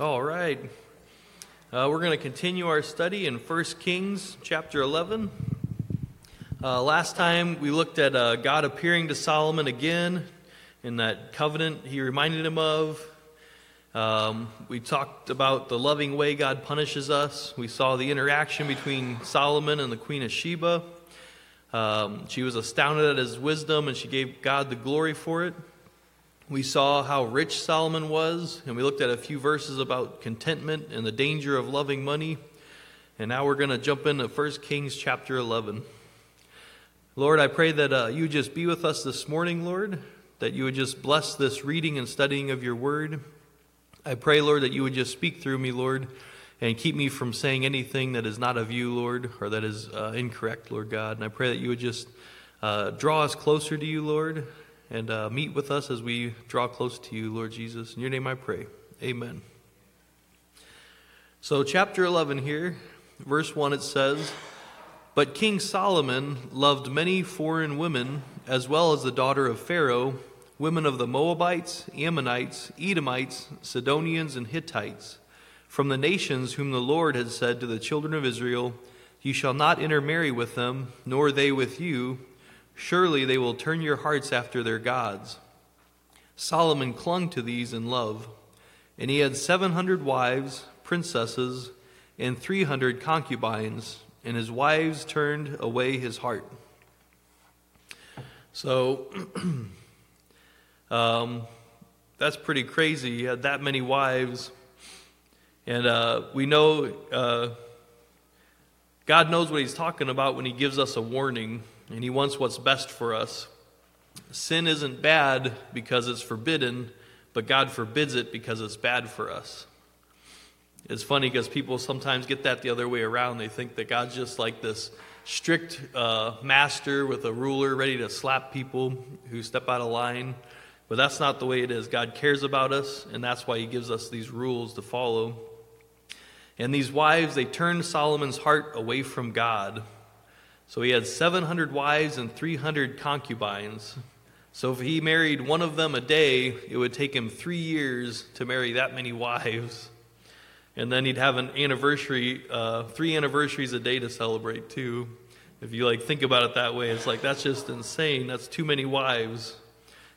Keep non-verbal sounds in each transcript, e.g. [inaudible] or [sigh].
All right. Uh, we're going to continue our study in 1 Kings chapter 11. Uh, last time we looked at uh, God appearing to Solomon again in that covenant he reminded him of. Um, we talked about the loving way God punishes us. We saw the interaction between Solomon and the Queen of Sheba. Um, she was astounded at his wisdom and she gave God the glory for it. We saw how rich Solomon was, and we looked at a few verses about contentment and the danger of loving money. And now we're going to jump into 1 Kings chapter 11. Lord, I pray that uh, you just be with us this morning, Lord, that you would just bless this reading and studying of your word. I pray, Lord, that you would just speak through me, Lord, and keep me from saying anything that is not of you, Lord, or that is uh, incorrect, Lord God. And I pray that you would just uh, draw us closer to you, Lord, and uh, meet with us as we draw close to you, Lord Jesus. In your name I pray. Amen. So, chapter 11 here, verse 1, it says, But King Solomon loved many foreign women, as well as the daughter of Pharaoh, women of the Moabites, Ammonites, Edomites, Sidonians, and Hittites, from the nations whom the Lord had said to the children of Israel, You shall not intermarry with them, nor they with you Surely they will turn your hearts after their gods. Solomon clung to these in love, and he had 700 wives, princesses, and 300 concubines, and his wives turned away his heart. So, [clears throat] um, that's pretty crazy. He had that many wives. And uh, we know uh, God knows what he's talking about when he gives us a warning and He wants what's best for us. Sin isn't bad because it's forbidden, but God forbids it because it's bad for us. It's funny because people sometimes get that the other way around. They think that God's just like this strict uh, master with a ruler ready to slap people who step out of line. But that's not the way it is. God cares about us, and that's why He gives us these rules to follow. And these wives, they turned Solomon's heart away from God. So he had 700 wives and 300 concubines. So if he married one of them a day, it would take him three years to marry that many wives. And then he'd have an anniversary, uh, three anniversaries a day to celebrate too. If you like think about it that way, it's like that's just insane. That's too many wives.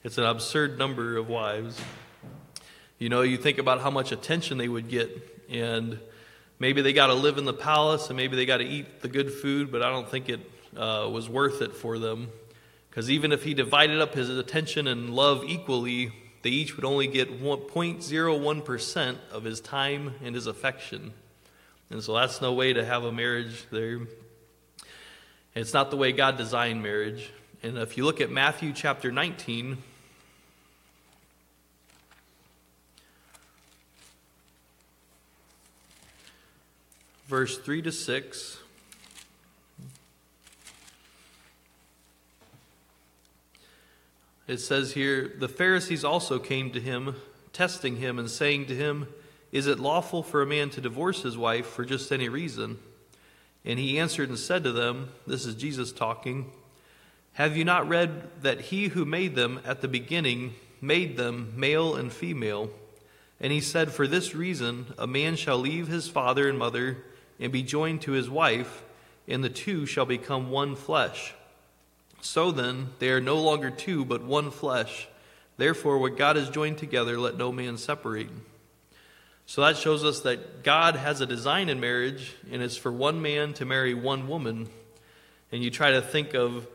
It's an absurd number of wives. You know, you think about how much attention they would get, and Maybe they got to live in the palace and maybe they got to eat the good food, but I don't think it uh, was worth it for them. Because even if he divided up his attention and love equally, they each would only get 0.01% of his time and his affection. And so that's no way to have a marriage there. It's not the way God designed marriage. And if you look at Matthew chapter 19, verse 3 to 6. It says here, The Pharisees also came to him, testing him and saying to him, Is it lawful for a man to divorce his wife for just any reason? And he answered and said to them, This is Jesus talking, Have you not read that he who made them at the beginning made them male and female? And he said, For this reason, a man shall leave his father and mother and be joined to his wife, and the two shall become one flesh. So then, they are no longer two, but one flesh. Therefore, what God has joined together, let no man separate. So that shows us that God has a design in marriage, and it's for one man to marry one woman. And you try to think of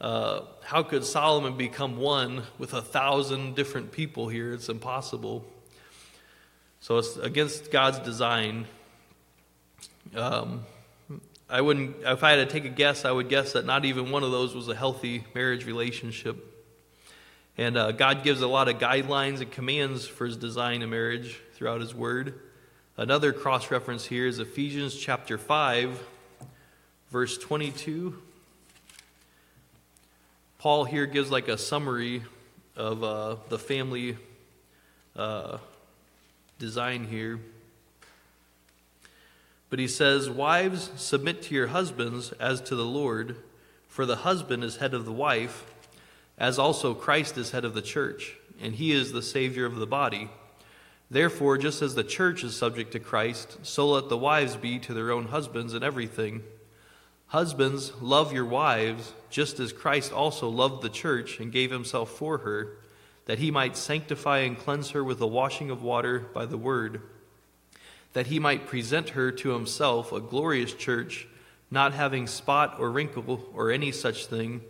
uh, how could Solomon become one with a thousand different people here? It's impossible. So it's against God's design. Um, I wouldn't, if I had to take a guess, I would guess that not even one of those was a healthy marriage relationship. And uh, God gives a lot of guidelines and commands for his design of marriage throughout his word. Another cross reference here is Ephesians chapter 5, verse 22. Paul here gives like a summary of uh, the family uh, design here. But he says, Wives, submit to your husbands as to the Lord, for the husband is head of the wife, as also Christ is head of the church, and he is the Savior of the body. Therefore, just as the church is subject to Christ, so let the wives be to their own husbands in everything. Husbands, love your wives, just as Christ also loved the church and gave himself for her, that he might sanctify and cleanse her with the washing of water by the word, that he might present her to himself a glorious church, not having spot or wrinkle or any such thing,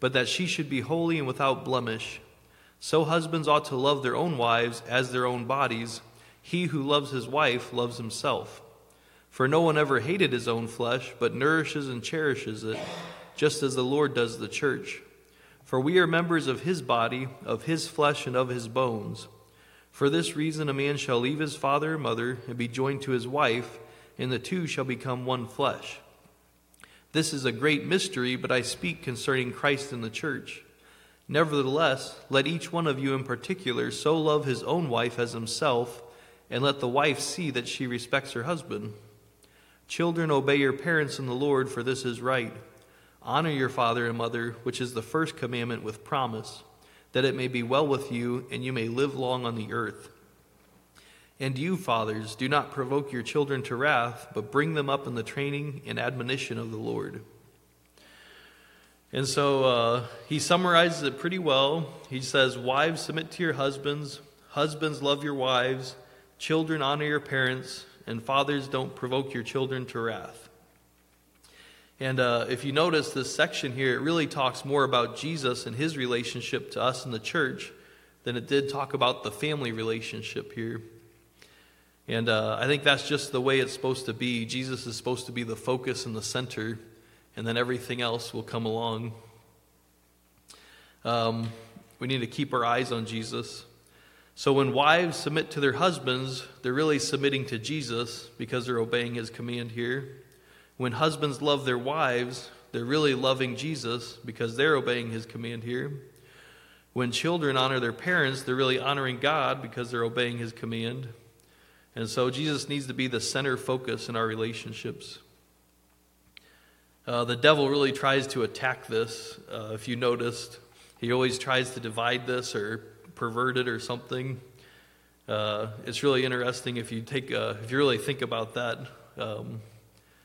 but that she should be holy and without blemish. So husbands ought to love their own wives as their own bodies. He who loves his wife loves himself. For no one ever hated his own flesh, but nourishes and cherishes it, just as the Lord does the church. For we are members of his body, of his flesh, and of his bones. For this reason, a man shall leave his father and mother and be joined to his wife, and the two shall become one flesh. This is a great mystery, but I speak concerning Christ and the church. Nevertheless, let each one of you in particular so love his own wife as himself, and let the wife see that she respects her husband. Children, obey your parents in the Lord, for this is right. Honor your father and mother, which is the first commandment with promise, that it may be well with you and you may live long on the earth. And you, fathers, do not provoke your children to wrath, but bring them up in the training and admonition of the Lord. And so uh, he summarizes it pretty well. He says, Wives, submit to your husbands. Husbands, love your wives. Children, honor your parents. And fathers, don't provoke your children to wrath. And uh, if you notice this section here, it really talks more about Jesus and his relationship to us in the church than it did talk about the family relationship here. And uh, I think that's just the way it's supposed to be. Jesus is supposed to be the focus and the center and then everything else will come along. Um, we need to keep our eyes on Jesus. So when wives submit to their husbands, they're really submitting to Jesus because they're obeying his command here. When husbands love their wives, they're really loving Jesus because they're obeying his command here. When children honor their parents, they're really honoring God because they're obeying his command. And so Jesus needs to be the center focus in our relationships. Uh, the devil really tries to attack this. Uh, if you noticed, he always tries to divide this or pervert it or something. Uh, it's really interesting if you take uh, if you really think about that. Um,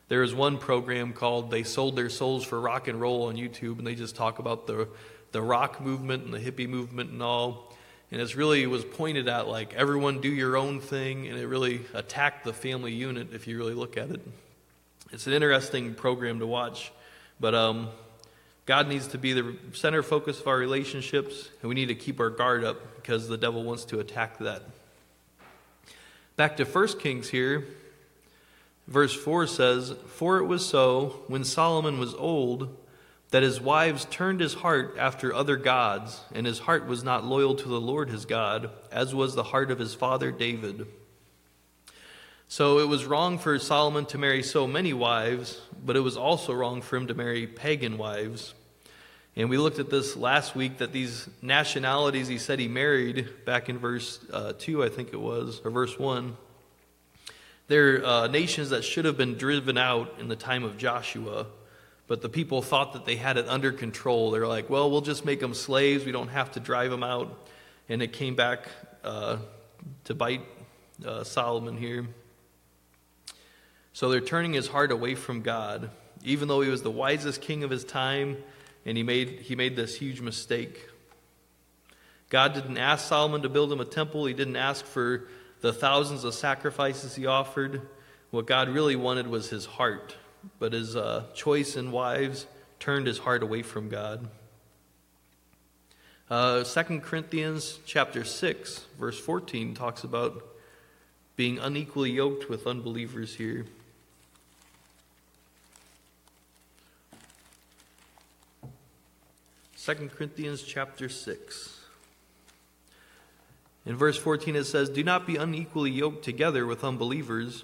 there is one program called "They Sold Their Souls for Rock and Roll" on YouTube, and they just talk about the the rock movement and the hippie movement and all. And it's really it was pointed at like everyone do your own thing, and it really attacked the family unit if you really look at it. It's an interesting program to watch, but um, God needs to be the center focus of our relationships, and we need to keep our guard up because the devil wants to attack that. Back to 1 Kings here, verse 4 says, For it was so, when Solomon was old, that his wives turned his heart after other gods, and his heart was not loyal to the Lord his God, as was the heart of his father David. So it was wrong for Solomon to marry so many wives, but it was also wrong for him to marry pagan wives. And we looked at this last week that these nationalities he said he married, back in verse uh, 2, I think it was, or verse 1, they're uh, nations that should have been driven out in the time of Joshua. But the people thought that they had it under control. They're like, well, we'll just make them slaves. We don't have to drive them out. And it came back uh, to bite uh, Solomon here. So they're turning his heart away from God, even though he was the wisest king of his time, and he made, he made this huge mistake. God didn't ask Solomon to build him a temple, he didn't ask for the thousands of sacrifices he offered. What God really wanted was his heart, but his uh, choice in wives turned his heart away from God. Uh, 2 Corinthians chapter 6, verse 14 talks about being unequally yoked with unbelievers here. Second Corinthians chapter 6. In verse 14 it says, Do not be unequally yoked together with unbelievers,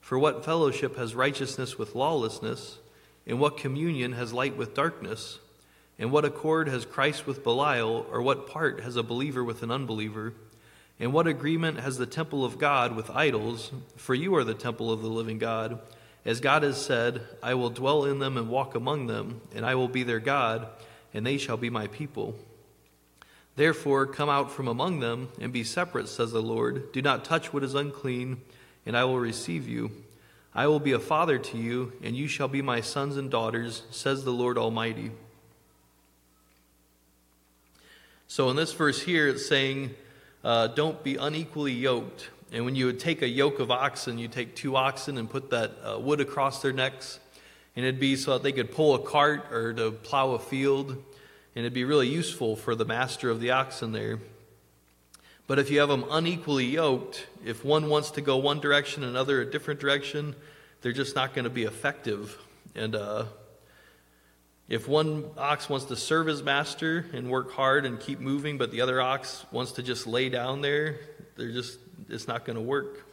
for what fellowship has righteousness with lawlessness? And what communion has light with darkness? And what accord has Christ with Belial, or what part has a believer with an unbeliever? And what agreement has the temple of God with idols? For you are the temple of the living God. As God has said, I will dwell in them and walk among them, and I will be their God and they shall be my people. Therefore, come out from among them and be separate, says the Lord. Do not touch what is unclean, and I will receive you. I will be a father to you, and you shall be my sons and daughters, says the Lord Almighty. So, in this verse here, it's saying, uh, Don't be unequally yoked. And when you would take a yoke of oxen, you take two oxen and put that uh, wood across their necks, and it'd be so that they could pull a cart or to plow a field, and it'd be really useful for the master of the oxen there. But if you have them unequally yoked, if one wants to go one direction, another a different direction, they're just not going to be effective. And uh, if one ox wants to serve his master and work hard and keep moving, but the other ox wants to just lay down there, they're just it's not going to work.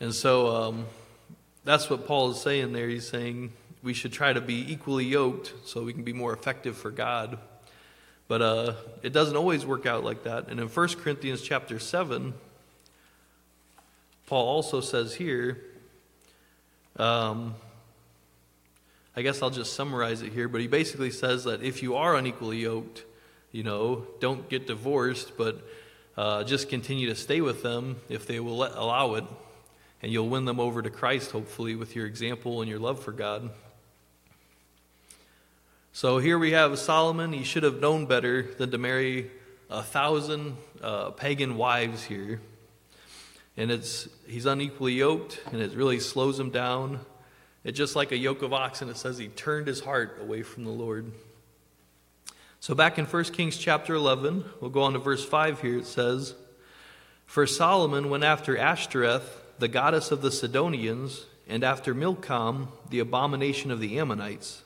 And so um, that's what Paul is saying there. He's saying we should try to be equally yoked so we can be more effective for God. But uh, it doesn't always work out like that. And in 1 Corinthians chapter 7, Paul also says here, um, I guess I'll just summarize it here, but he basically says that if you are unequally yoked, you know, don't get divorced, but uh, just continue to stay with them if they will let, allow it, and you'll win them over to Christ, hopefully, with your example and your love for God. So here we have Solomon. He should have known better than to marry a thousand uh, pagan wives here. And it's he's unequally yoked, and it really slows him down. It's just like a yoke of oxen. It says he turned his heart away from the Lord. So back in 1 Kings chapter 11, we'll go on to verse 5 here. It says, For Solomon went after Ashtoreth, the goddess of the Sidonians, and after Milcom, the abomination of the Ammonites.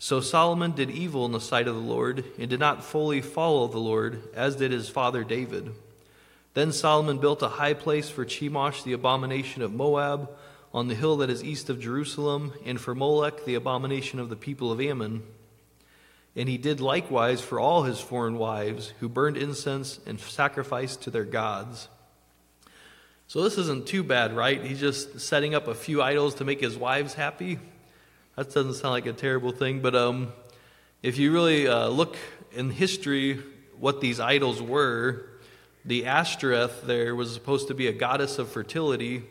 So Solomon did evil in the sight of the Lord, and did not fully follow the Lord, as did his father David. Then Solomon built a high place for Chemosh, the abomination of Moab, on the hill that is east of Jerusalem, and for Molech, the abomination of the people of Ammon. And he did likewise for all his foreign wives, who burned incense and sacrificed to their gods. So this isn't too bad, right? He's just setting up a few idols to make his wives happy. That doesn't sound like a terrible thing, but um, if you really uh, look in history, what these idols were, the Ashtoreth there was supposed to be a goddess of fertility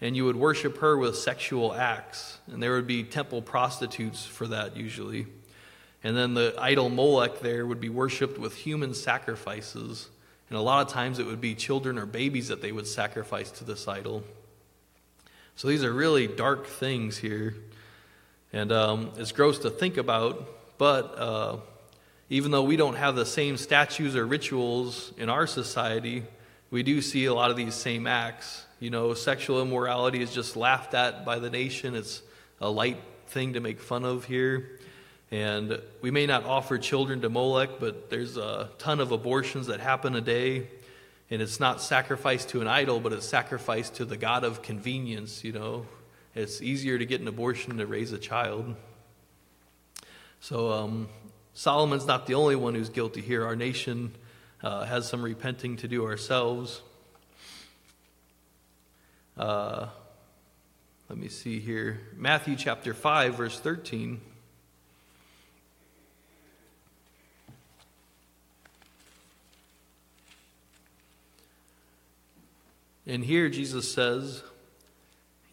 and you would worship her with sexual acts. And there would be temple prostitutes for that usually. And then the idol Molech there would be worshiped with human sacrifices. And a lot of times it would be children or babies that they would sacrifice to this idol. So these are really dark things here. And um, it's gross to think about, but uh, even though we don't have the same statues or rituals in our society, we do see a lot of these same acts. You know, sexual immorality is just laughed at by the nation. It's a light thing to make fun of here. And we may not offer children to Molech, but there's a ton of abortions that happen a day. And it's not sacrificed to an idol, but it's sacrificed to the God of convenience, you know. It's easier to get an abortion than to raise a child. So um, Solomon's not the only one who's guilty here. Our nation uh, has some repenting to do ourselves. Uh, let me see here. Matthew chapter 5, verse 13. And here Jesus says,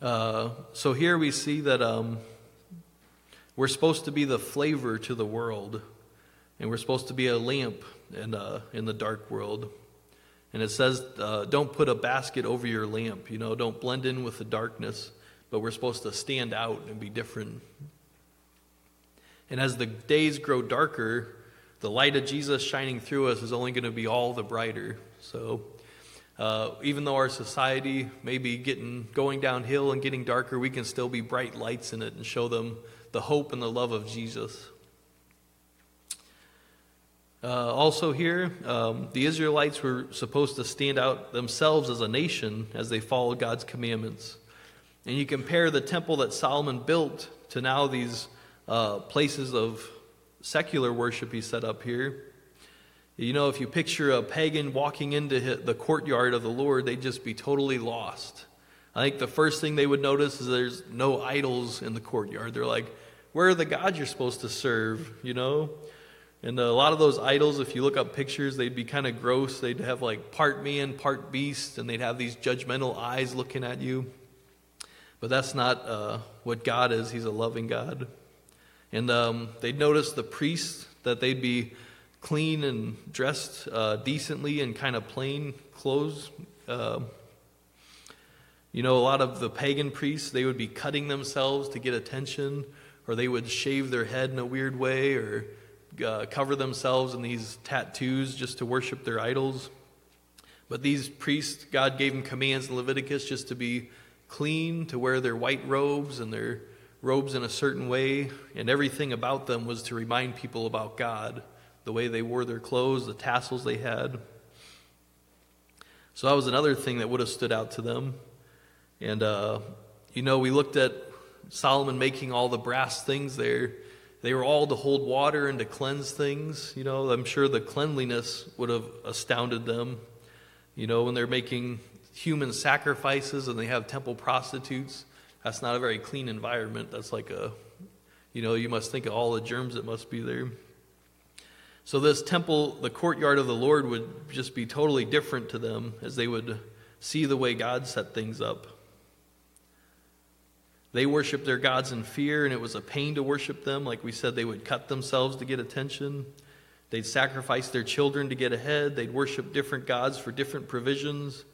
Uh, so here we see that um, we're supposed to be the flavor to the world, and we're supposed to be a lamp in, uh, in the dark world. And it says, uh, don't put a basket over your lamp, you know, don't blend in with the darkness, but we're supposed to stand out and be different. And as the days grow darker, the light of Jesus shining through us is only going to be all the brighter. So, uh, even though our society may be getting going downhill and getting darker, we can still be bright lights in it and show them the hope and the love of Jesus. Uh, also, here, um, the Israelites were supposed to stand out themselves as a nation as they followed God's commandments. And you compare the temple that Solomon built to now these uh, places of secular worship he set up here. You know, if you picture a pagan walking into the courtyard of the Lord, they'd just be totally lost. I think the first thing they would notice is there's no idols in the courtyard. They're like, where are the gods you're supposed to serve? You know? And a lot of those idols, if you look up pictures, they'd be kind of gross. They'd have like part man, part beast, and they'd have these judgmental eyes looking at you. But that's not uh, what God is. He's a loving God. And um, they'd notice the priests, that they'd be clean and dressed uh, decently in kind of plain clothes. Uh, you know, a lot of the pagan priests, they would be cutting themselves to get attention, or they would shave their head in a weird way, or uh, cover themselves in these tattoos just to worship their idols. But these priests, God gave them commands in Leviticus just to be clean, to wear their white robes and their robes in a certain way, and everything about them was to remind people about God the way they wore their clothes, the tassels they had. So that was another thing that would have stood out to them. And, uh, you know, we looked at Solomon making all the brass things there. They were all to hold water and to cleanse things. You know, I'm sure the cleanliness would have astounded them. You know, when they're making human sacrifices and they have temple prostitutes, that's not a very clean environment. That's like a, you know, you must think of all the germs that must be there. So, this temple, the courtyard of the Lord, would just be totally different to them as they would see the way God set things up. They worshiped their gods in fear, and it was a pain to worship them. Like we said, they would cut themselves to get attention. They'd sacrifice their children to get ahead. They'd worship different gods for different provisions.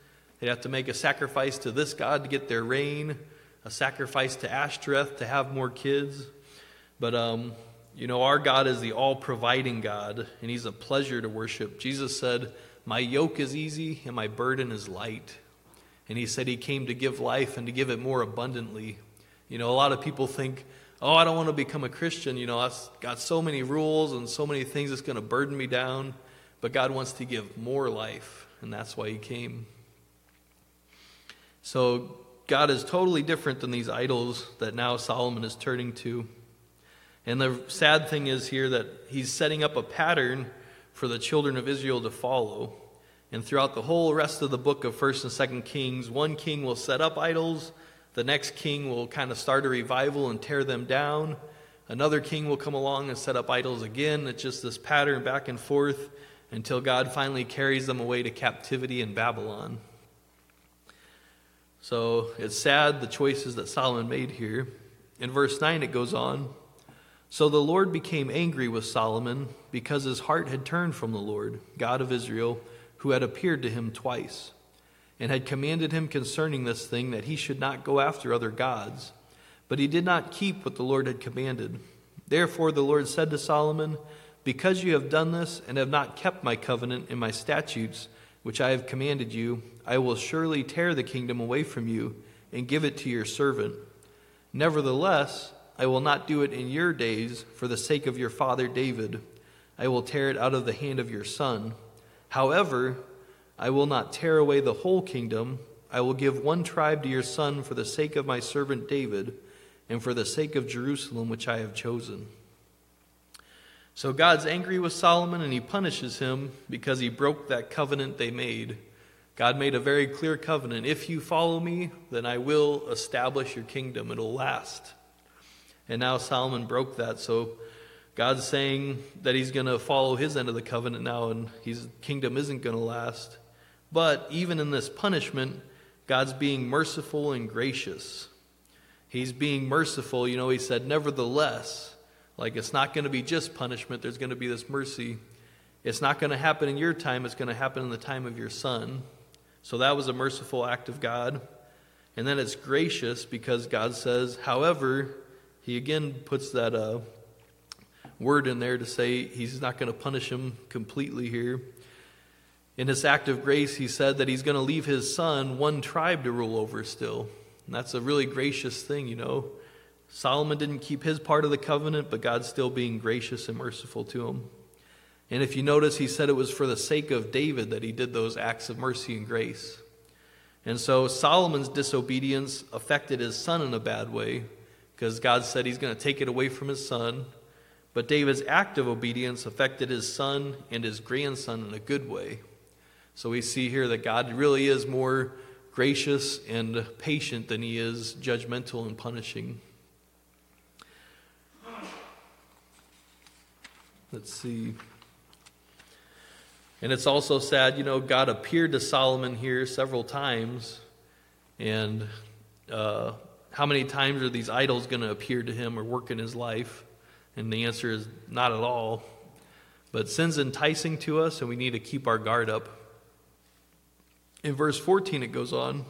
They'd have to make a sacrifice to this God to get their rain, a sacrifice to Ashtoreth to have more kids. But um, you know, our God is the all providing God, and He's a pleasure to worship. Jesus said, My yoke is easy and my burden is light. And He said He came to give life and to give it more abundantly. You know, a lot of people think, Oh, I don't want to become a Christian. You know, I've got so many rules and so many things that's going to burden me down. But God wants to give more life, and that's why He came. So, God is totally different than these idols that now Solomon is turning to. And the sad thing is here that he's setting up a pattern for the children of Israel to follow. And throughout the whole rest of the book of 1st and 2nd Kings, one king will set up idols, the next king will kind of start a revival and tear them down. Another king will come along and set up idols again. It's just this pattern back and forth until God finally carries them away to captivity in Babylon. So it's sad the choices that Solomon made here. In verse 9, it goes on. So the Lord became angry with Solomon because his heart had turned from the Lord, God of Israel, who had appeared to him twice, and had commanded him concerning this thing that he should not go after other gods. But he did not keep what the Lord had commanded. Therefore the Lord said to Solomon, Because you have done this and have not kept my covenant and my statutes, which I have commanded you, I will surely tear the kingdom away from you and give it to your servant. Nevertheless, I will not do it in your days for the sake of your father David. I will tear it out of the hand of your son. However, I will not tear away the whole kingdom. I will give one tribe to your son for the sake of my servant David and for the sake of Jerusalem, which I have chosen. So God's angry with Solomon and he punishes him because he broke that covenant they made. God made a very clear covenant. If you follow me, then I will establish your kingdom. It'll last. And now Solomon broke that. So God's saying that he's going to follow his end of the covenant now, and his kingdom isn't going to last. But even in this punishment, God's being merciful and gracious. He's being merciful. You know, he said, nevertheless, like it's not going to be just punishment, there's going to be this mercy. It's not going to happen in your time, it's going to happen in the time of your son. So that was a merciful act of God. And then it's gracious because God says, however, he again puts that uh, word in there to say he's not going to punish him completely here. In his act of grace, he said that he's going to leave his son one tribe to rule over still. And that's a really gracious thing, you know. Solomon didn't keep his part of the covenant, but God's still being gracious and merciful to him. And if you notice, he said it was for the sake of David that he did those acts of mercy and grace. And so Solomon's disobedience affected his son in a bad way because God said he's going to take it away from his son. But David's act of obedience affected his son and his grandson in a good way. So we see here that God really is more gracious and patient than he is judgmental and punishing. Let's see. And it's also sad, you know, God appeared to Solomon here several times. And uh, how many times are these idols going to appear to him or work in his life? And the answer is not at all. But sin's enticing to us, and we need to keep our guard up. In verse 14, it goes on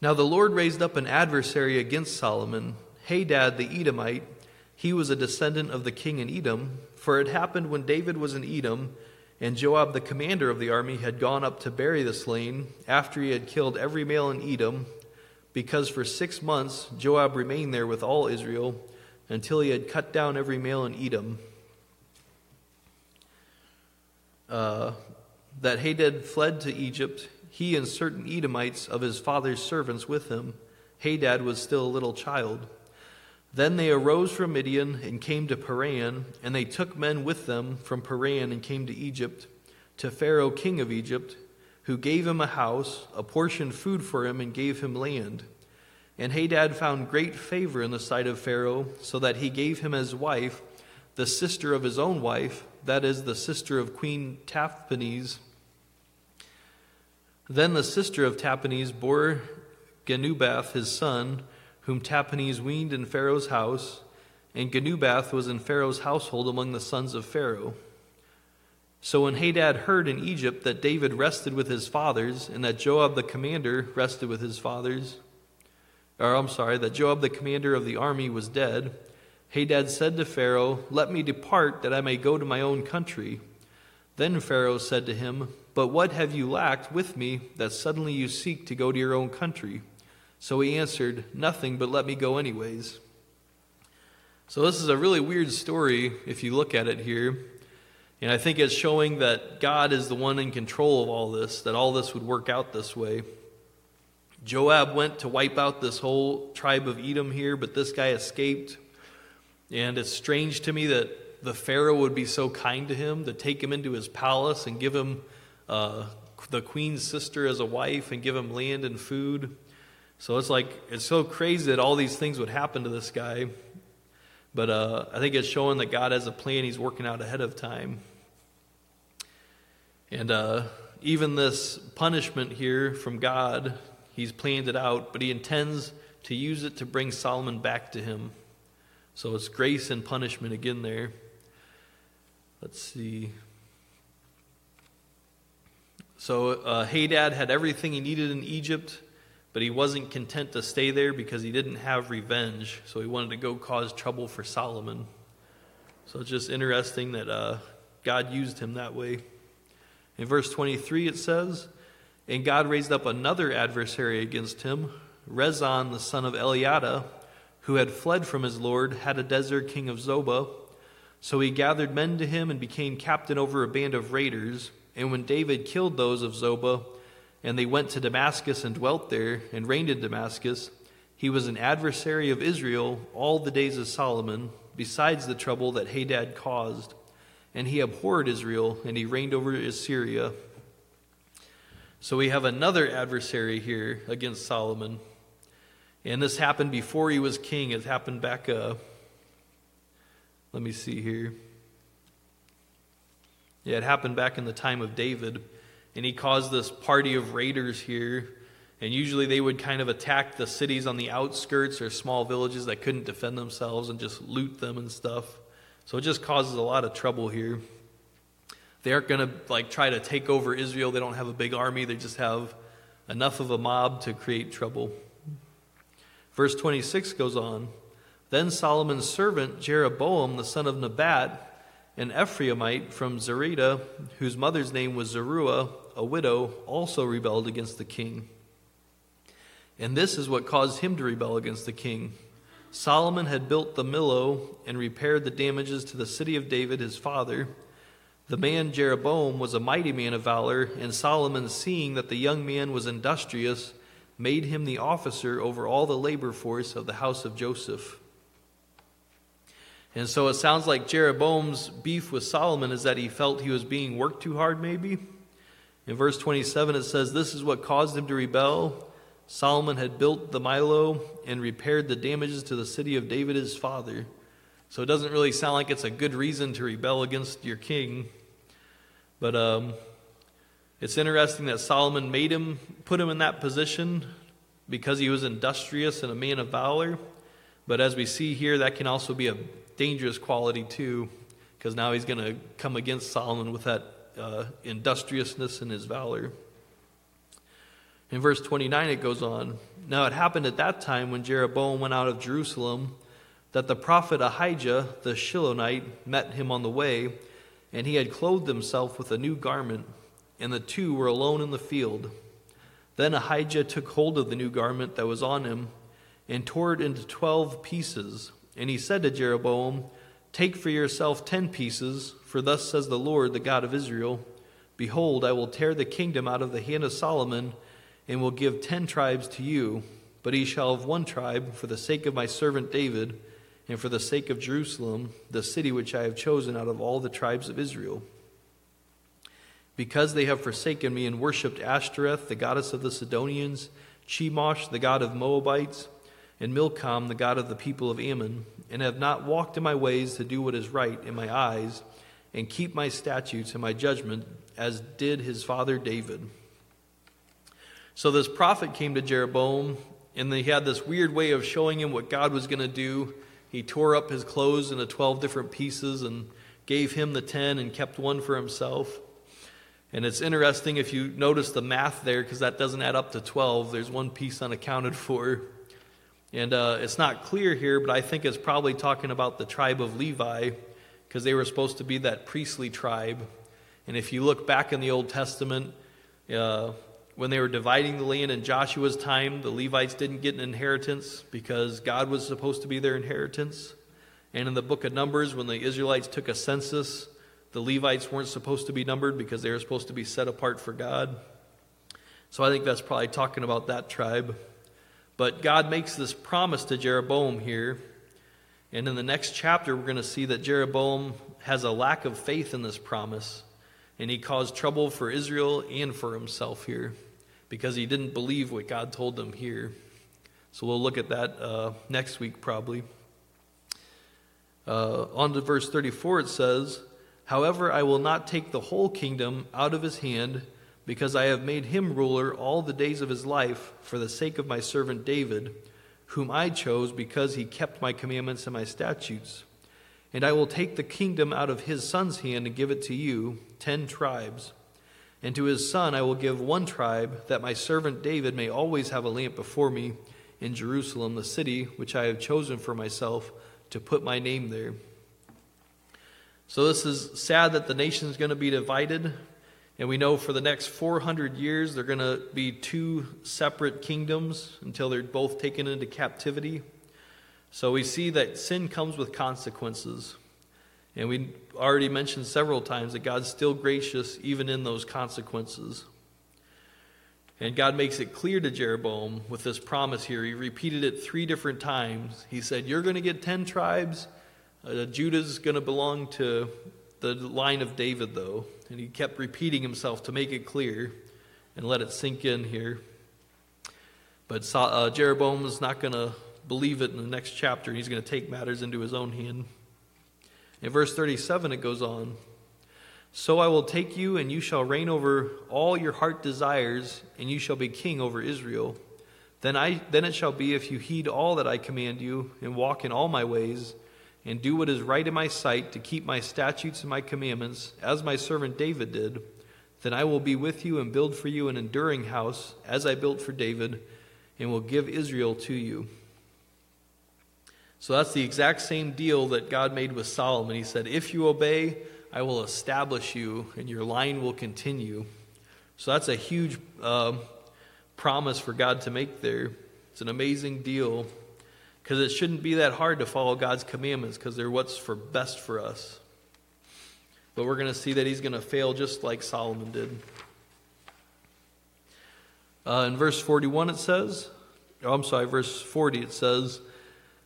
Now the Lord raised up an adversary against Solomon, Hadad the Edomite. He was a descendant of the king in Edom. For it happened when David was in Edom and Joab, the commander of the army, had gone up to bury the slain after he had killed every male in Edom, because for six months Joab remained there with all Israel until he had cut down every male in Edom. Uh, that Hadad fled to Egypt, he and certain Edomites of his father's servants with him. Hadad was still a little child. Then they arose from Midian and came to Paran, and they took men with them from Paran and came to Egypt, to Pharaoh king of Egypt, who gave him a house, apportioned food for him, and gave him land. And Hadad found great favor in the sight of Pharaoh, so that he gave him as wife the sister of his own wife, that is, the sister of Queen Tahpenes. Then the sister of Tahpenes bore Genubath his son, whom Tahpenes weaned in Pharaoh's house, and Genubath was in Pharaoh's household among the sons of Pharaoh. So when Hadad heard in Egypt that David rested with his fathers, and that Joab the commander rested with his fathers, or I'm sorry, that Joab the commander of the army was dead, Hadad said to Pharaoh, Let me depart, that I may go to my own country. Then Pharaoh said to him, But what have you lacked with me, that suddenly you seek to go to your own country? So he answered, Nothing, but let me go anyways. So this is a really weird story if you look at it here. And I think it's showing that God is the one in control of all this, that all this would work out this way. Joab went to wipe out this whole tribe of Edom here, but this guy escaped. And it's strange to me that the Pharaoh would be so kind to him to take him into his palace and give him uh, the queen's sister as a wife and give him land and food. So it's like, it's so crazy that all these things would happen to this guy. But uh, I think it's showing that God has a plan he's working out ahead of time. And uh, even this punishment here from God, he's planned it out, but he intends to use it to bring Solomon back to him. So it's grace and punishment again there. Let's see. So uh, Hadad had everything he needed in Egypt but he wasn't content to stay there because he didn't have revenge. So he wanted to go cause trouble for Solomon. So it's just interesting that uh, God used him that way. In verse 23, it says, And God raised up another adversary against him, Rezon, the son of Eliada, who had fled from his lord, Hadadezer, king of Zobah. So he gathered men to him and became captain over a band of raiders. And when David killed those of Zobah, and they went to Damascus and dwelt there and reigned in Damascus. He was an adversary of Israel all the days of Solomon, besides the trouble that Hadad caused. And he abhorred Israel, and he reigned over Assyria. So we have another adversary here against Solomon. And this happened before he was king. It happened back, uh, let me see here. Yeah, it happened back in the time of David and he caused this party of raiders here. And usually they would kind of attack the cities on the outskirts or small villages that couldn't defend themselves and just loot them and stuff. So it just causes a lot of trouble here. They aren't going to like try to take over Israel. They don't have a big army. They just have enough of a mob to create trouble. Verse 26 goes on. Then Solomon's servant Jeroboam the son of Nebat an Ephraimite from Zereda, whose mother's name was Zeruiah, a widow, also rebelled against the king. And this is what caused him to rebel against the king. Solomon had built the Millo and repaired the damages to the city of David his father, The man Jeroboam was a mighty man of valor, and Solomon, seeing that the young man was industrious, made him the officer over all the labor force of the house of Joseph. And so it sounds like Jeroboam's beef with Solomon is that he felt he was being worked too hard, maybe. In verse 27, it says, This is what caused him to rebel. Solomon had built the Millo and repaired the damages to the city of David his father. So it doesn't really sound like it's a good reason to rebel against your king. But um, it's interesting that Solomon made him, put him in that position because he was industrious and a man of valor. But as we see here, that can also be a dangerous quality too, because now he's going to come against Solomon with that uh, industriousness and his valor. In verse 29, it goes on Now it happened at that time when Jeroboam went out of Jerusalem that the prophet Ahijah the Shilonite met him on the way, and he had clothed himself with a new garment, and the two were alone in the field. Then Ahijah took hold of the new garment that was on him and tore it into twelve pieces. And he said to Jeroboam, Take for yourself ten pieces, for thus says the Lord, the God of Israel Behold, I will tear the kingdom out of the hand of Solomon, and will give ten tribes to you. But he shall have one tribe for the sake of my servant David, and for the sake of Jerusalem, the city which I have chosen out of all the tribes of Israel. Because they have forsaken me and worshipped Ashtoreth, the goddess of the Sidonians, Chemosh, the god of Moabites, and Milcom, the god of the people of Ammon, and have not walked in my ways to do what is right in my eyes, and keep my statutes and my judgment, as did his father David. So this prophet came to Jeroboam, and he had this weird way of showing him what God was going to do. He tore up his clothes into 12 different pieces and gave him the 10 and kept one for himself. And it's interesting if you notice the math there, because that doesn't add up to 12. There's one piece unaccounted for. And uh, it's not clear here, but I think it's probably talking about the tribe of Levi, because they were supposed to be that priestly tribe. And if you look back in the Old Testament, uh, when they were dividing the land in Joshua's time, the Levites didn't get an inheritance because God was supposed to be their inheritance. And in the book of Numbers, when the Israelites took a census, the Levites weren't supposed to be numbered because they were supposed to be set apart for God. So I think that's probably talking about that tribe. But God makes this promise to Jeroboam here. And in the next chapter, we're going to see that Jeroboam has a lack of faith in this promise. And he caused trouble for Israel and for himself here because he didn't believe what God told him here. So we'll look at that uh, next week, probably. Uh, on to verse 34, it says, However, I will not take the whole kingdom out of his hand because I have made him ruler all the days of his life for the sake of my servant David, whom I chose because he kept my commandments and my statutes. And I will take the kingdom out of his son's hand and give it to you, ten tribes. And to his son I will give one tribe, that my servant David may always have a lamp before me in Jerusalem, the city which I have chosen for myself to put my name there. So this is sad that the nation is going to be divided, and we know for the next 400 years, they're going to be two separate kingdoms until they're both taken into captivity. So we see that sin comes with consequences. And we already mentioned several times that God's still gracious even in those consequences. And God makes it clear to Jeroboam with this promise here. He repeated it three different times. He said, You're going to get 10 tribes. Uh, Judah's going to belong to the line of David, though. And he kept repeating himself to make it clear and let it sink in here. But uh, Jeroboam is not going to believe it in the next chapter. He's going to take matters into his own hand. In verse 37, it goes on So I will take you, and you shall reign over all your heart desires, and you shall be king over Israel. Then, I, then it shall be if you heed all that I command you, and walk in all my ways and do what is right in my sight to keep my statutes and my commandments, as my servant David did, then I will be with you and build for you an enduring house, as I built for David, and will give Israel to you. So that's the exact same deal that God made with Solomon. He said, If you obey, I will establish you, and your line will continue. So that's a huge uh, promise for God to make there. It's an amazing deal because it shouldn't be that hard to follow God's commandments because they're what's for best for us. but we're going to see that he's going to fail just like Solomon did. Uh, in verse 41, it says, oh, I'm sorry, verse 40, it says,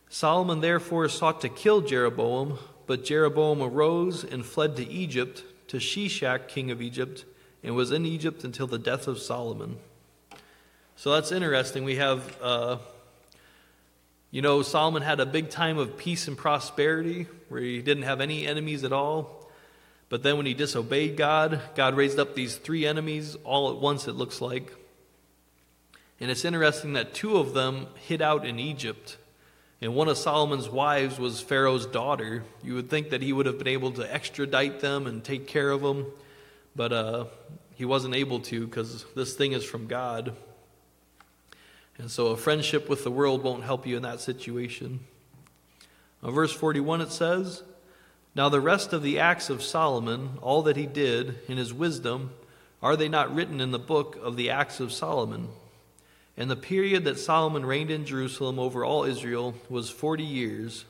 Solomon therefore sought to kill Jeroboam, but Jeroboam arose and fled to Egypt, to Shishak, king of Egypt, and was in Egypt until the death of Solomon. So that's interesting. We have, uh, you know, Solomon had a big time of peace and prosperity where he didn't have any enemies at all. But then when he disobeyed God, God raised up these three enemies all at once, it looks like. And it's interesting that two of them hid out in Egypt. And one of Solomon's wives was Pharaoh's daughter. You would think that he would have been able to extradite them and take care of them, but uh, he wasn't able to because this thing is from God. And so a friendship with the world won't help you in that situation. In verse 41 it says, Now the rest of the acts of Solomon, all that he did in his wisdom, are they not written in the book of the acts of Solomon? And the period that Solomon reigned in Jerusalem over all Israel was forty years.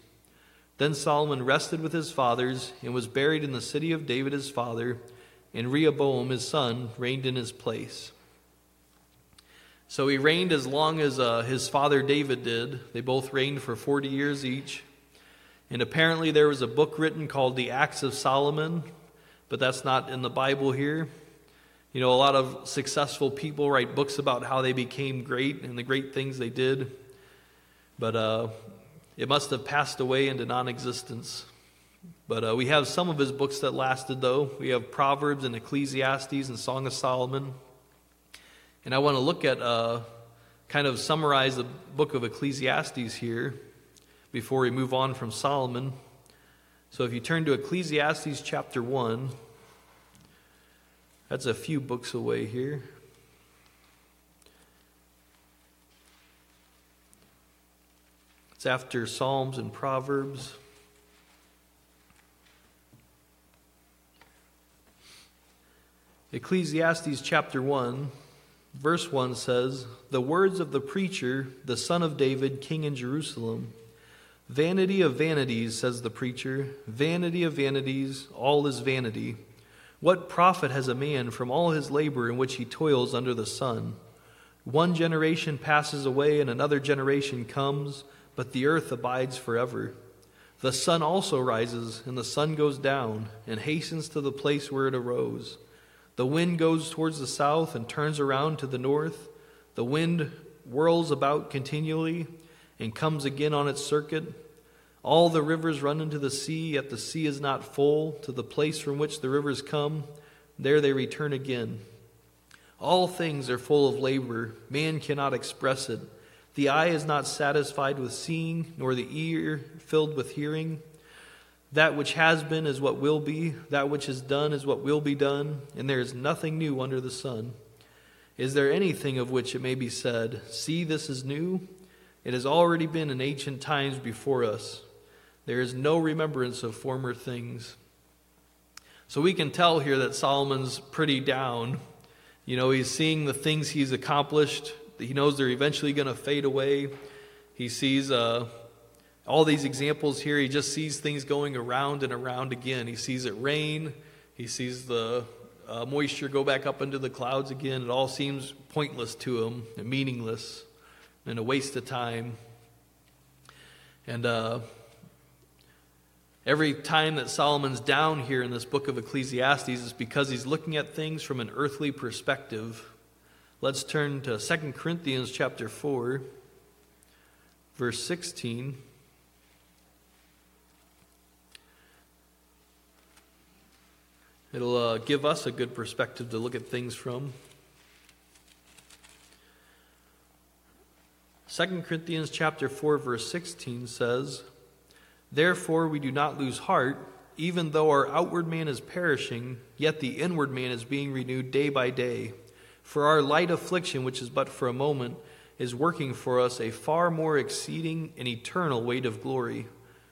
Then Solomon rested with his fathers and was buried in the city of David his father, and Rehoboam his son reigned in his place. So he reigned as long as uh, his father David did. They both reigned for 40 years each. And apparently there was a book written called The Acts of Solomon, but that's not in the Bible here. You know, a lot of successful people write books about how they became great and the great things they did, but uh, it must have passed away into non existence. But uh, we have some of his books that lasted, though. We have Proverbs and Ecclesiastes and Song of Solomon. And I want to look at, uh, kind of summarize the book of Ecclesiastes here before we move on from Solomon. So if you turn to Ecclesiastes chapter 1, that's a few books away here. It's after Psalms and Proverbs. Ecclesiastes chapter 1, verse 1 says, The words of the preacher, the son of David, king in Jerusalem. Vanity of vanities, says the preacher, vanity of vanities, all is vanity. What profit has a man from all his labor in which he toils under the sun? One generation passes away and another generation comes, but the earth abides forever. The sun also rises, and the sun goes down, and hastens to the place where it arose. The wind goes towards the south and turns around to the north. The wind whirls about continually and comes again on its circuit. All the rivers run into the sea, yet the sea is not full. To the place from which the rivers come, there they return again. All things are full of labor. Man cannot express it. The eye is not satisfied with seeing, nor the ear filled with hearing. That which has been is what will be, that which is done is what will be done, and there is nothing new under the sun. Is there anything of which it may be said, See, this is new? It has already been in ancient times before us. There is no remembrance of former things. So we can tell here that Solomon's pretty down. You know, he's seeing the things he's accomplished. He knows they're eventually going to fade away. He sees uh, all these examples here. He just sees things going around and around again. He sees it rain. He sees the uh, moisture go back up into the clouds again. It all seems pointless to him and meaningless and a waste of time. And uh, Every time that Solomon's down here in this book of Ecclesiastes is because he's looking at things from an earthly perspective. Let's turn to 2 Corinthians chapter 4 verse 16. It'll uh, give us a good perspective to look at things from. 2 Corinthians chapter 4 verse 16 says, Therefore, we do not lose heart, even though our outward man is perishing, yet the inward man is being renewed day by day. For our light affliction, which is but for a moment, is working for us a far more exceeding and eternal weight of glory.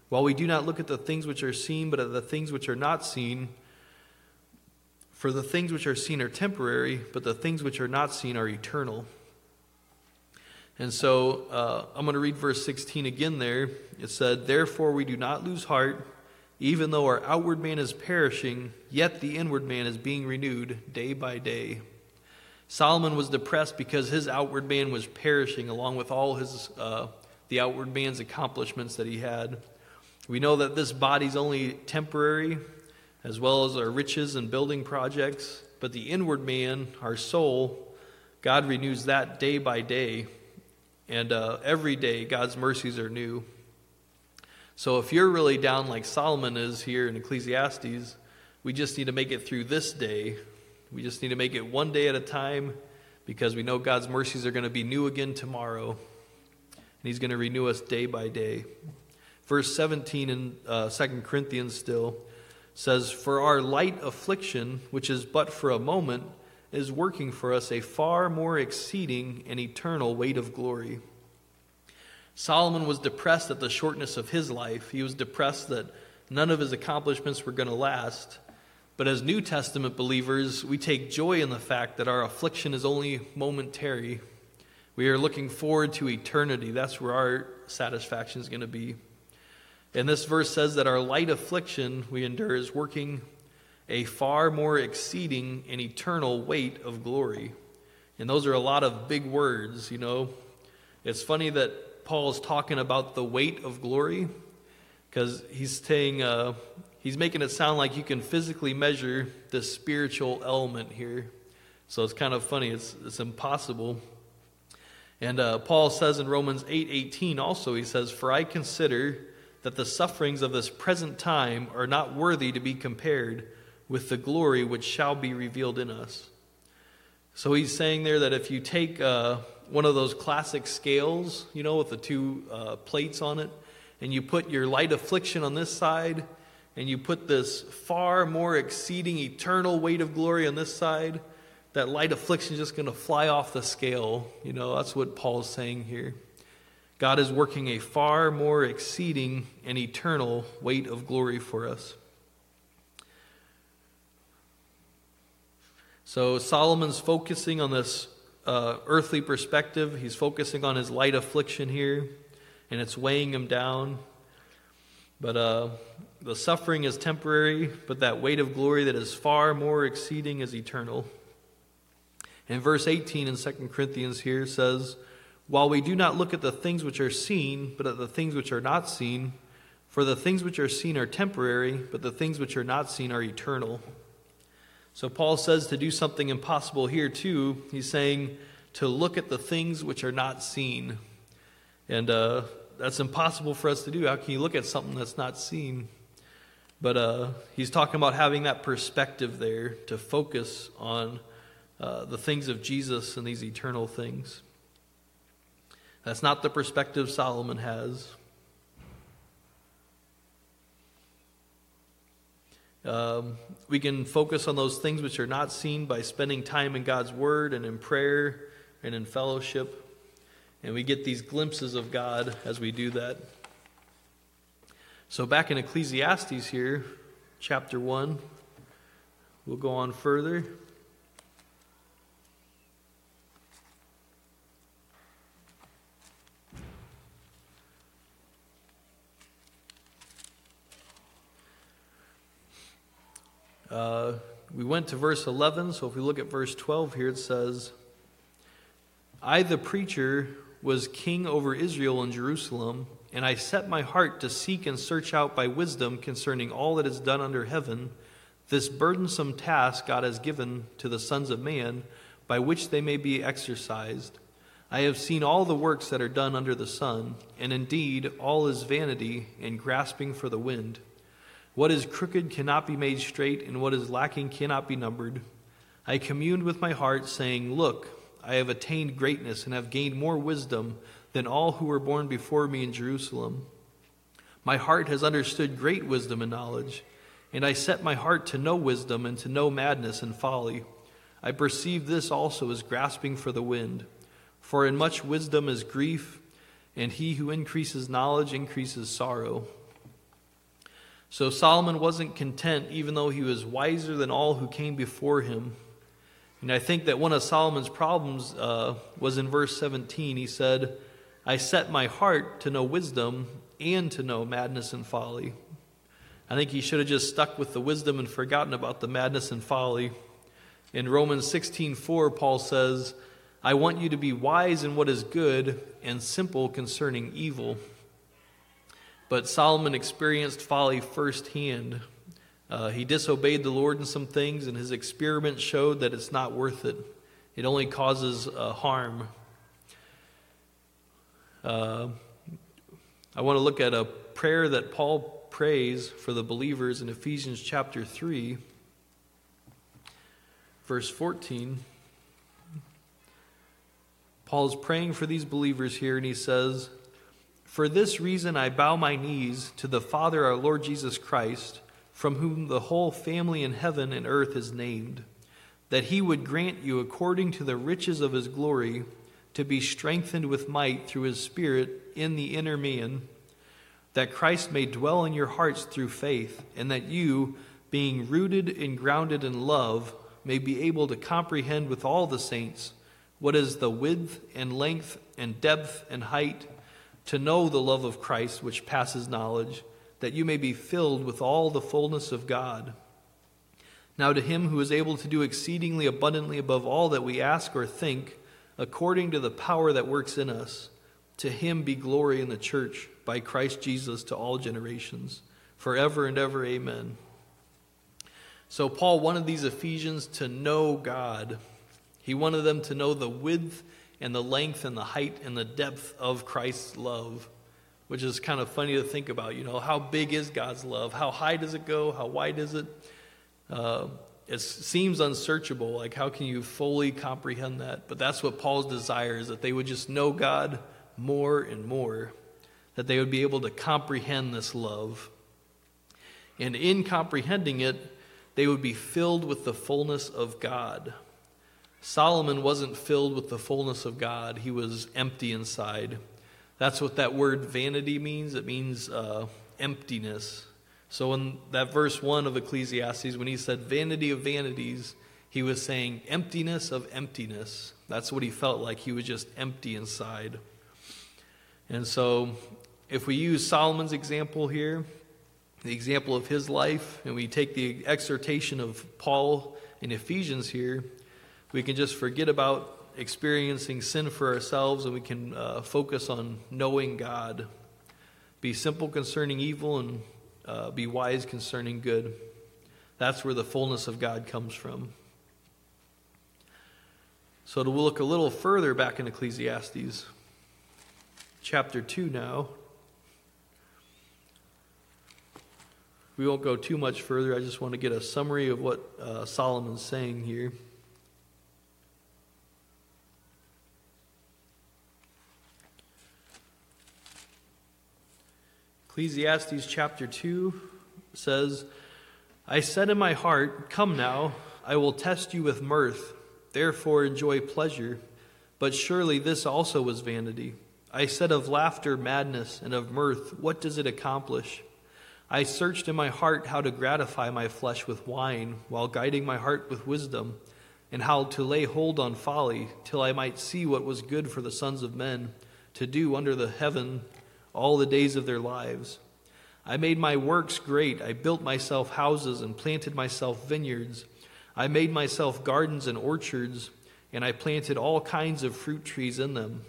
While we do not look at the things which are seen, but at the things which are not seen, for the things which are seen are temporary, but the things which are not seen are eternal. And so uh, I'm going to read verse 16 again there. It said, Therefore we do not lose heart, Even though our outward man is perishing, yet the inward man is being renewed day by day. Solomon was depressed because his outward man was perishing, along with all his uh, the outward man's accomplishments that he had. We know that this body's only temporary, as well as our riches and building projects. But the inward man, our soul, God renews that day by day. And uh, every day, God's mercies are new. So if you're really down like Solomon is here in Ecclesiastes, we just need to make it through this day. We just need to make it one day at a time because we know God's mercies are going to be new again tomorrow. And He's going to renew us day by day. Verse 17 in uh, 2 Corinthians still says, For our light affliction, which is but for a moment, is working for us a far more exceeding and eternal weight of glory. Solomon was depressed at the shortness of his life. He was depressed that none of his accomplishments were going to last. But as New Testament believers, we take joy in the fact that our affliction is only momentary. We are looking forward to eternity. That's where our satisfaction is going to be. And this verse says that our light affliction we endure is working a far more exceeding and eternal weight of glory. And those are a lot of big words, you know. It's funny that Paul is talking about the weight of glory because he's saying, uh, he's making it sound like you can physically measure the spiritual element here. So it's kind of funny. It's, it's impossible. And uh, Paul says in Romans 8 18 also, he says, For I consider that the sufferings of this present time are not worthy to be compared with the glory which shall be revealed in us. So he's saying there that if you take uh, one of those classic scales, you know, with the two uh, plates on it, and you put your light affliction on this side, and you put this far more exceeding eternal weight of glory on this side, that light affliction is just going to fly off the scale. You know, that's what Paul's saying here. God is working a far more exceeding and eternal weight of glory for us. So Solomon's focusing on this uh, earthly perspective. He's focusing on his light affliction here, and it's weighing him down. But uh, the suffering is temporary, but that weight of glory that is far more exceeding is eternal. And verse 18 in 2 Corinthians here says, while we do not look at the things which are seen, but at the things which are not seen, for the things which are seen are temporary, but the things which are not seen are eternal. So Paul says to do something impossible here too. He's saying to look at the things which are not seen. And uh, that's impossible for us to do. How can you look at something that's not seen? But uh, he's talking about having that perspective there to focus on uh, the things of Jesus and these eternal things. That's not the perspective Solomon has. Um, we can focus on those things which are not seen by spending time in God's Word and in prayer and in fellowship. And we get these glimpses of God as we do that. So, back in Ecclesiastes here, chapter 1, we'll go on further. Uh, we went to verse 11, so if we look at verse 12 here, it says, I, the preacher, was king over Israel and Jerusalem, and I set my heart to seek and search out by wisdom concerning all that is done under heaven, this burdensome task God has given to the sons of man, by which they may be exercised. I have seen all the works that are done under the sun, and indeed all is vanity and grasping for the wind. What is crooked cannot be made straight, and what is lacking cannot be numbered. I communed with my heart, saying, Look, I have attained greatness and have gained more wisdom than all who were born before me in Jerusalem. My heart has understood great wisdom and knowledge, and I set my heart to know wisdom and to know madness and folly. I perceive this also as grasping for the wind. For in much wisdom is grief, and he who increases knowledge increases sorrow. So Solomon wasn't content, even though he was wiser than all who came before him. And I think that one of Solomon's problems uh, was in verse 17. He said, I set my heart to know wisdom and to know madness and folly. I think he should have just stuck with the wisdom and forgotten about the madness and folly. In Romans 16:4 Paul says, "I want you to be wise in what is good and simple concerning evil." But Solomon experienced folly firsthand. Uh, he disobeyed the Lord in some things, and his experiment showed that it's not worth it. It only causes uh, harm. Uh, I want to look at a prayer that Paul prays for the believers in Ephesians chapter 3, verse 14. Paul is praying for these believers here, and he says, For this reason I bow my knees to the Father, our Lord Jesus Christ, from whom the whole family in heaven and earth is named, that he would grant you, according to the riches of his glory, to be strengthened with might through his Spirit in the inner man that Christ may dwell in your hearts through faith, and that you, being rooted and grounded in love, may be able to comprehend with all the saints what is the width and length and depth and height, to know the love of Christ which passes knowledge, that you may be filled with all the fullness of God. Now, to him who is able to do exceedingly abundantly above all that we ask or think, according to the power that works in us, to him be glory in the church by Christ Jesus to all generations, forever and ever. Amen. So, Paul wanted these Ephesians to know God. He wanted them to know the width and the length and the height and the depth of Christ's love, which is kind of funny to think about. You know, how big is God's love? How high does it go? How wide is it? Uh, it seems unsearchable. Like, how can you fully comprehend that? But that's what Paul's desire is that they would just know God more and more that they would be able to comprehend this love. And in comprehending it, they would be filled with the fullness of God. Solomon wasn't filled with the fullness of God, he was empty inside. That's what that word vanity means. It means uh, emptiness. So, in that verse 1 of Ecclesiastes, when he said vanity of vanities, he was saying emptiness of emptiness. That's what he felt like. He was just empty inside. And so if we use Solomon's example here, the example of his life, and we take the exhortation of Paul in Ephesians here, we can just forget about experiencing sin for ourselves and we can uh, focus on knowing God. Be simple concerning evil and uh, be wise concerning good. That's where the fullness of God comes from. So, to look a little further back in Ecclesiastes, chapter 2 now. We won't go too much further. I just want to get a summary of what uh, Solomon's saying here. Ecclesiastes chapter 2 says, I said in my heart, Come now, I will test you with mirth, therefore enjoy pleasure. But surely this also was vanity. I said of laughter, madness, and of mirth, What does it accomplish? I searched in my heart how to gratify my flesh with wine, while guiding my heart with wisdom, and how to lay hold on folly, till I might see what was good for the sons of men, to do under the heaven all the days of their lives. I made my works great. I built myself houses and planted myself vineyards. I made myself gardens and orchards, and I planted all kinds of fruit trees in them.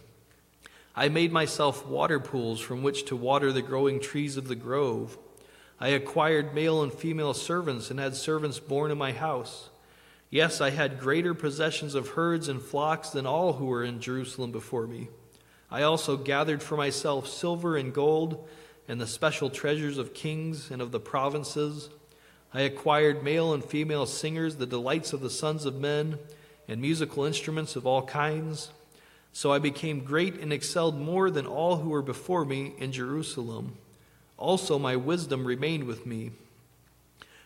I made myself water pools from which to water the growing trees of the grove. I acquired male and female servants and had servants born in my house. Yes, I had greater possessions of herds and flocks than all who were in Jerusalem before me. I also gathered for myself silver and gold and the special treasures of kings and of the provinces. I acquired male and female singers, the delights of the sons of men, and musical instruments of all kinds. So I became great and excelled more than all who were before me in Jerusalem. Also, my wisdom remained with me.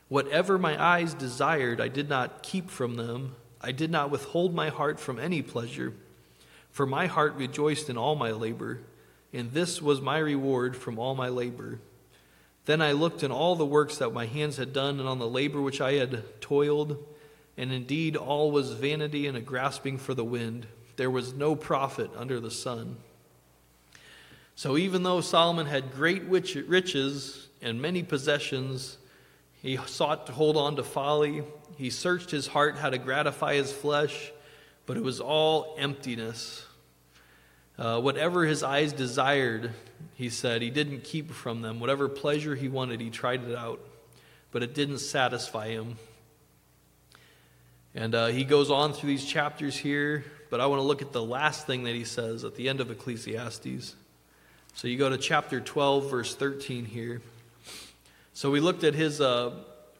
Whatever my eyes desired, I did not keep from them. I did not withhold my heart from any pleasure. For my heart rejoiced in all my labor, and this was my reward from all my labor. Then I looked in all the works that my hands had done, and on the labor which I had toiled, and indeed all was vanity and a grasping for the wind. There was no profit under the sun. So even though Solomon had great riches and many possessions, He sought to hold on to folly. He searched his heart how to gratify his flesh, but it was all emptiness. Uh, whatever his eyes desired, he said, he didn't keep from them. Whatever pleasure he wanted, he tried it out, but it didn't satisfy him. And uh, he goes on through these chapters here, but I want to look at the last thing that he says at the end of Ecclesiastes. So you go to chapter 12, verse 13 here. So we looked at his uh,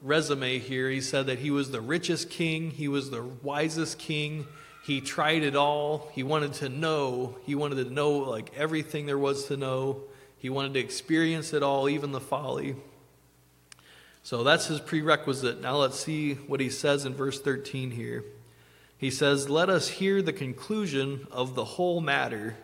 resume here. He said that he was the richest king, he was the wisest king. He tried it all. He wanted to know. He wanted to know like everything there was to know. He wanted to experience it all, even the folly. So that's his prerequisite. Now let's see what he says in verse 13 here. He says, Let us hear the conclusion of the whole matter.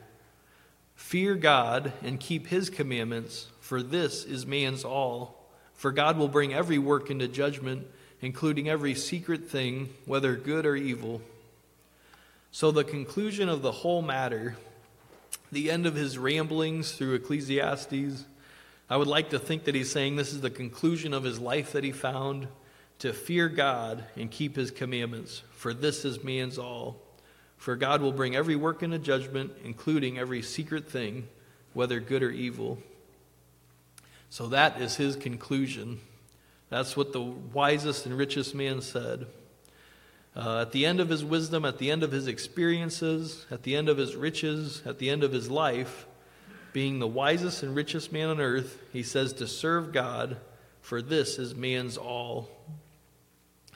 Fear God and keep his commandments, for this is man's all. For God will bring every work into judgment, including every secret thing, whether good or evil. So, the conclusion of the whole matter, the end of his ramblings through Ecclesiastes, I would like to think that he's saying this is the conclusion of his life that he found to fear God and keep his commandments, for this is man's all. For God will bring every work into judgment, including every secret thing, whether good or evil. So that is his conclusion. That's what the wisest and richest man said. Uh, at the end of his wisdom, at the end of his experiences, at the end of his riches, at the end of his life, being the wisest and richest man on earth, he says to serve God, for this is man's all.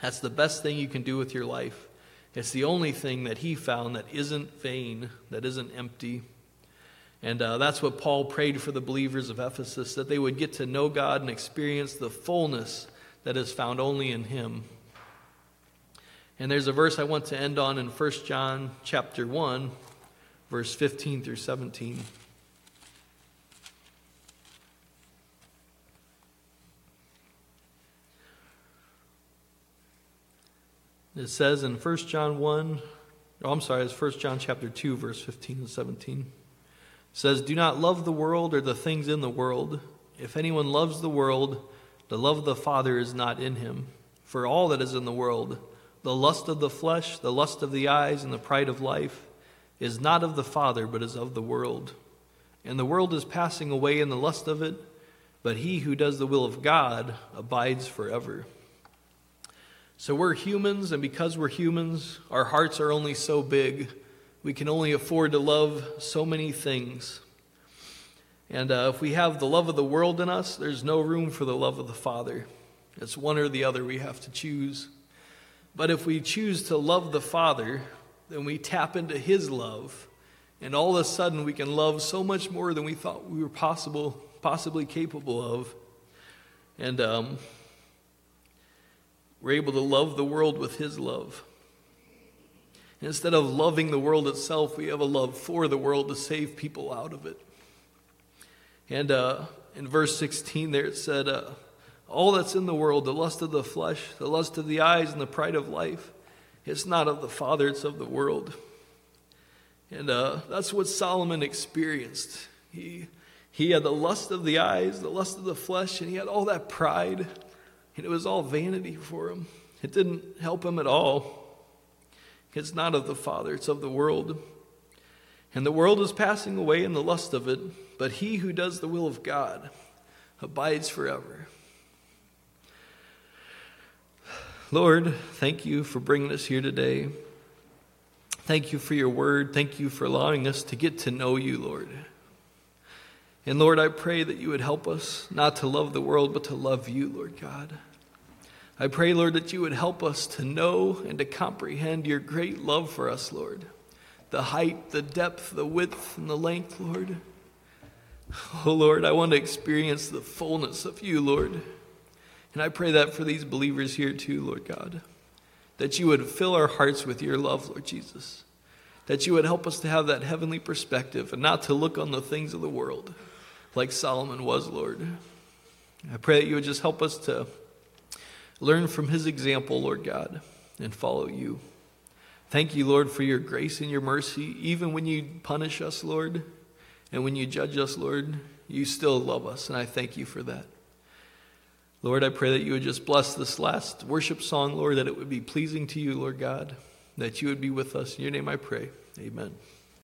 That's the best thing you can do with your life. It's the only thing that he found that isn't vain, that isn't empty. And uh, that's what Paul prayed for the believers of Ephesus, that they would get to know God and experience the fullness that is found only in him. And there's a verse I want to end on in 1 John chapter 1, verse 15 through 17. It says in 1 John 1, oh, I'm sorry, it's 1 John chapter 2, verse 15 and 17. It says, Do not love the world or the things in the world. If anyone loves the world, the love of the Father is not in him. For all that is in the world, the lust of the flesh, the lust of the eyes, and the pride of life, is not of the Father, but is of the world. And the world is passing away in the lust of it, but he who does the will of God abides forever. So we're humans, and because we're humans, our hearts are only so big. We can only afford to love so many things. And uh, if we have the love of the world in us, there's no room for the love of the Father. It's one or the other we have to choose. But if we choose to love the Father, then we tap into His love. And all of a sudden, we can love so much more than we thought we were possible, possibly capable of. And um, we're able to love the world with His love. Instead of loving the world itself, we have a love for the world to save people out of it. And uh, in verse 16, there it said, uh, All that's in the world, the lust of the flesh, the lust of the eyes, and the pride of life, it's not of the Father, it's of the world. And uh, that's what Solomon experienced. He, he had the lust of the eyes, the lust of the flesh, and he had all that pride. And it was all vanity for him. It didn't help him at all. It's not of the Father, it's of the world. And the world is passing away in the lust of it, but he who does the will of God abides forever. Lord, thank you for bringing us here today. Thank you for your word. Thank you for allowing us to get to know you, Lord. And Lord, I pray that you would help us not to love the world, but to love you, Lord God. I pray, Lord, that you would help us to know and to comprehend your great love for us, Lord. The height, the depth, the width, and the length, Lord. Oh, Lord, I want to experience the fullness of you, Lord. And I pray that for these believers here too, Lord God. That you would fill our hearts with your love, Lord Jesus. That you would help us to have that heavenly perspective and not to look on the things of the world like Solomon was, Lord. I pray that you would just help us to learn from his example, Lord God, and follow you. Thank you, Lord, for your grace and your mercy. Even when you punish us, Lord, and when you judge us, Lord, you still love us, and I thank you for that. Lord, I pray that you would just bless this last worship song, Lord, that it would be pleasing to you, Lord God, that you would be with us. In your name I pray. Amen.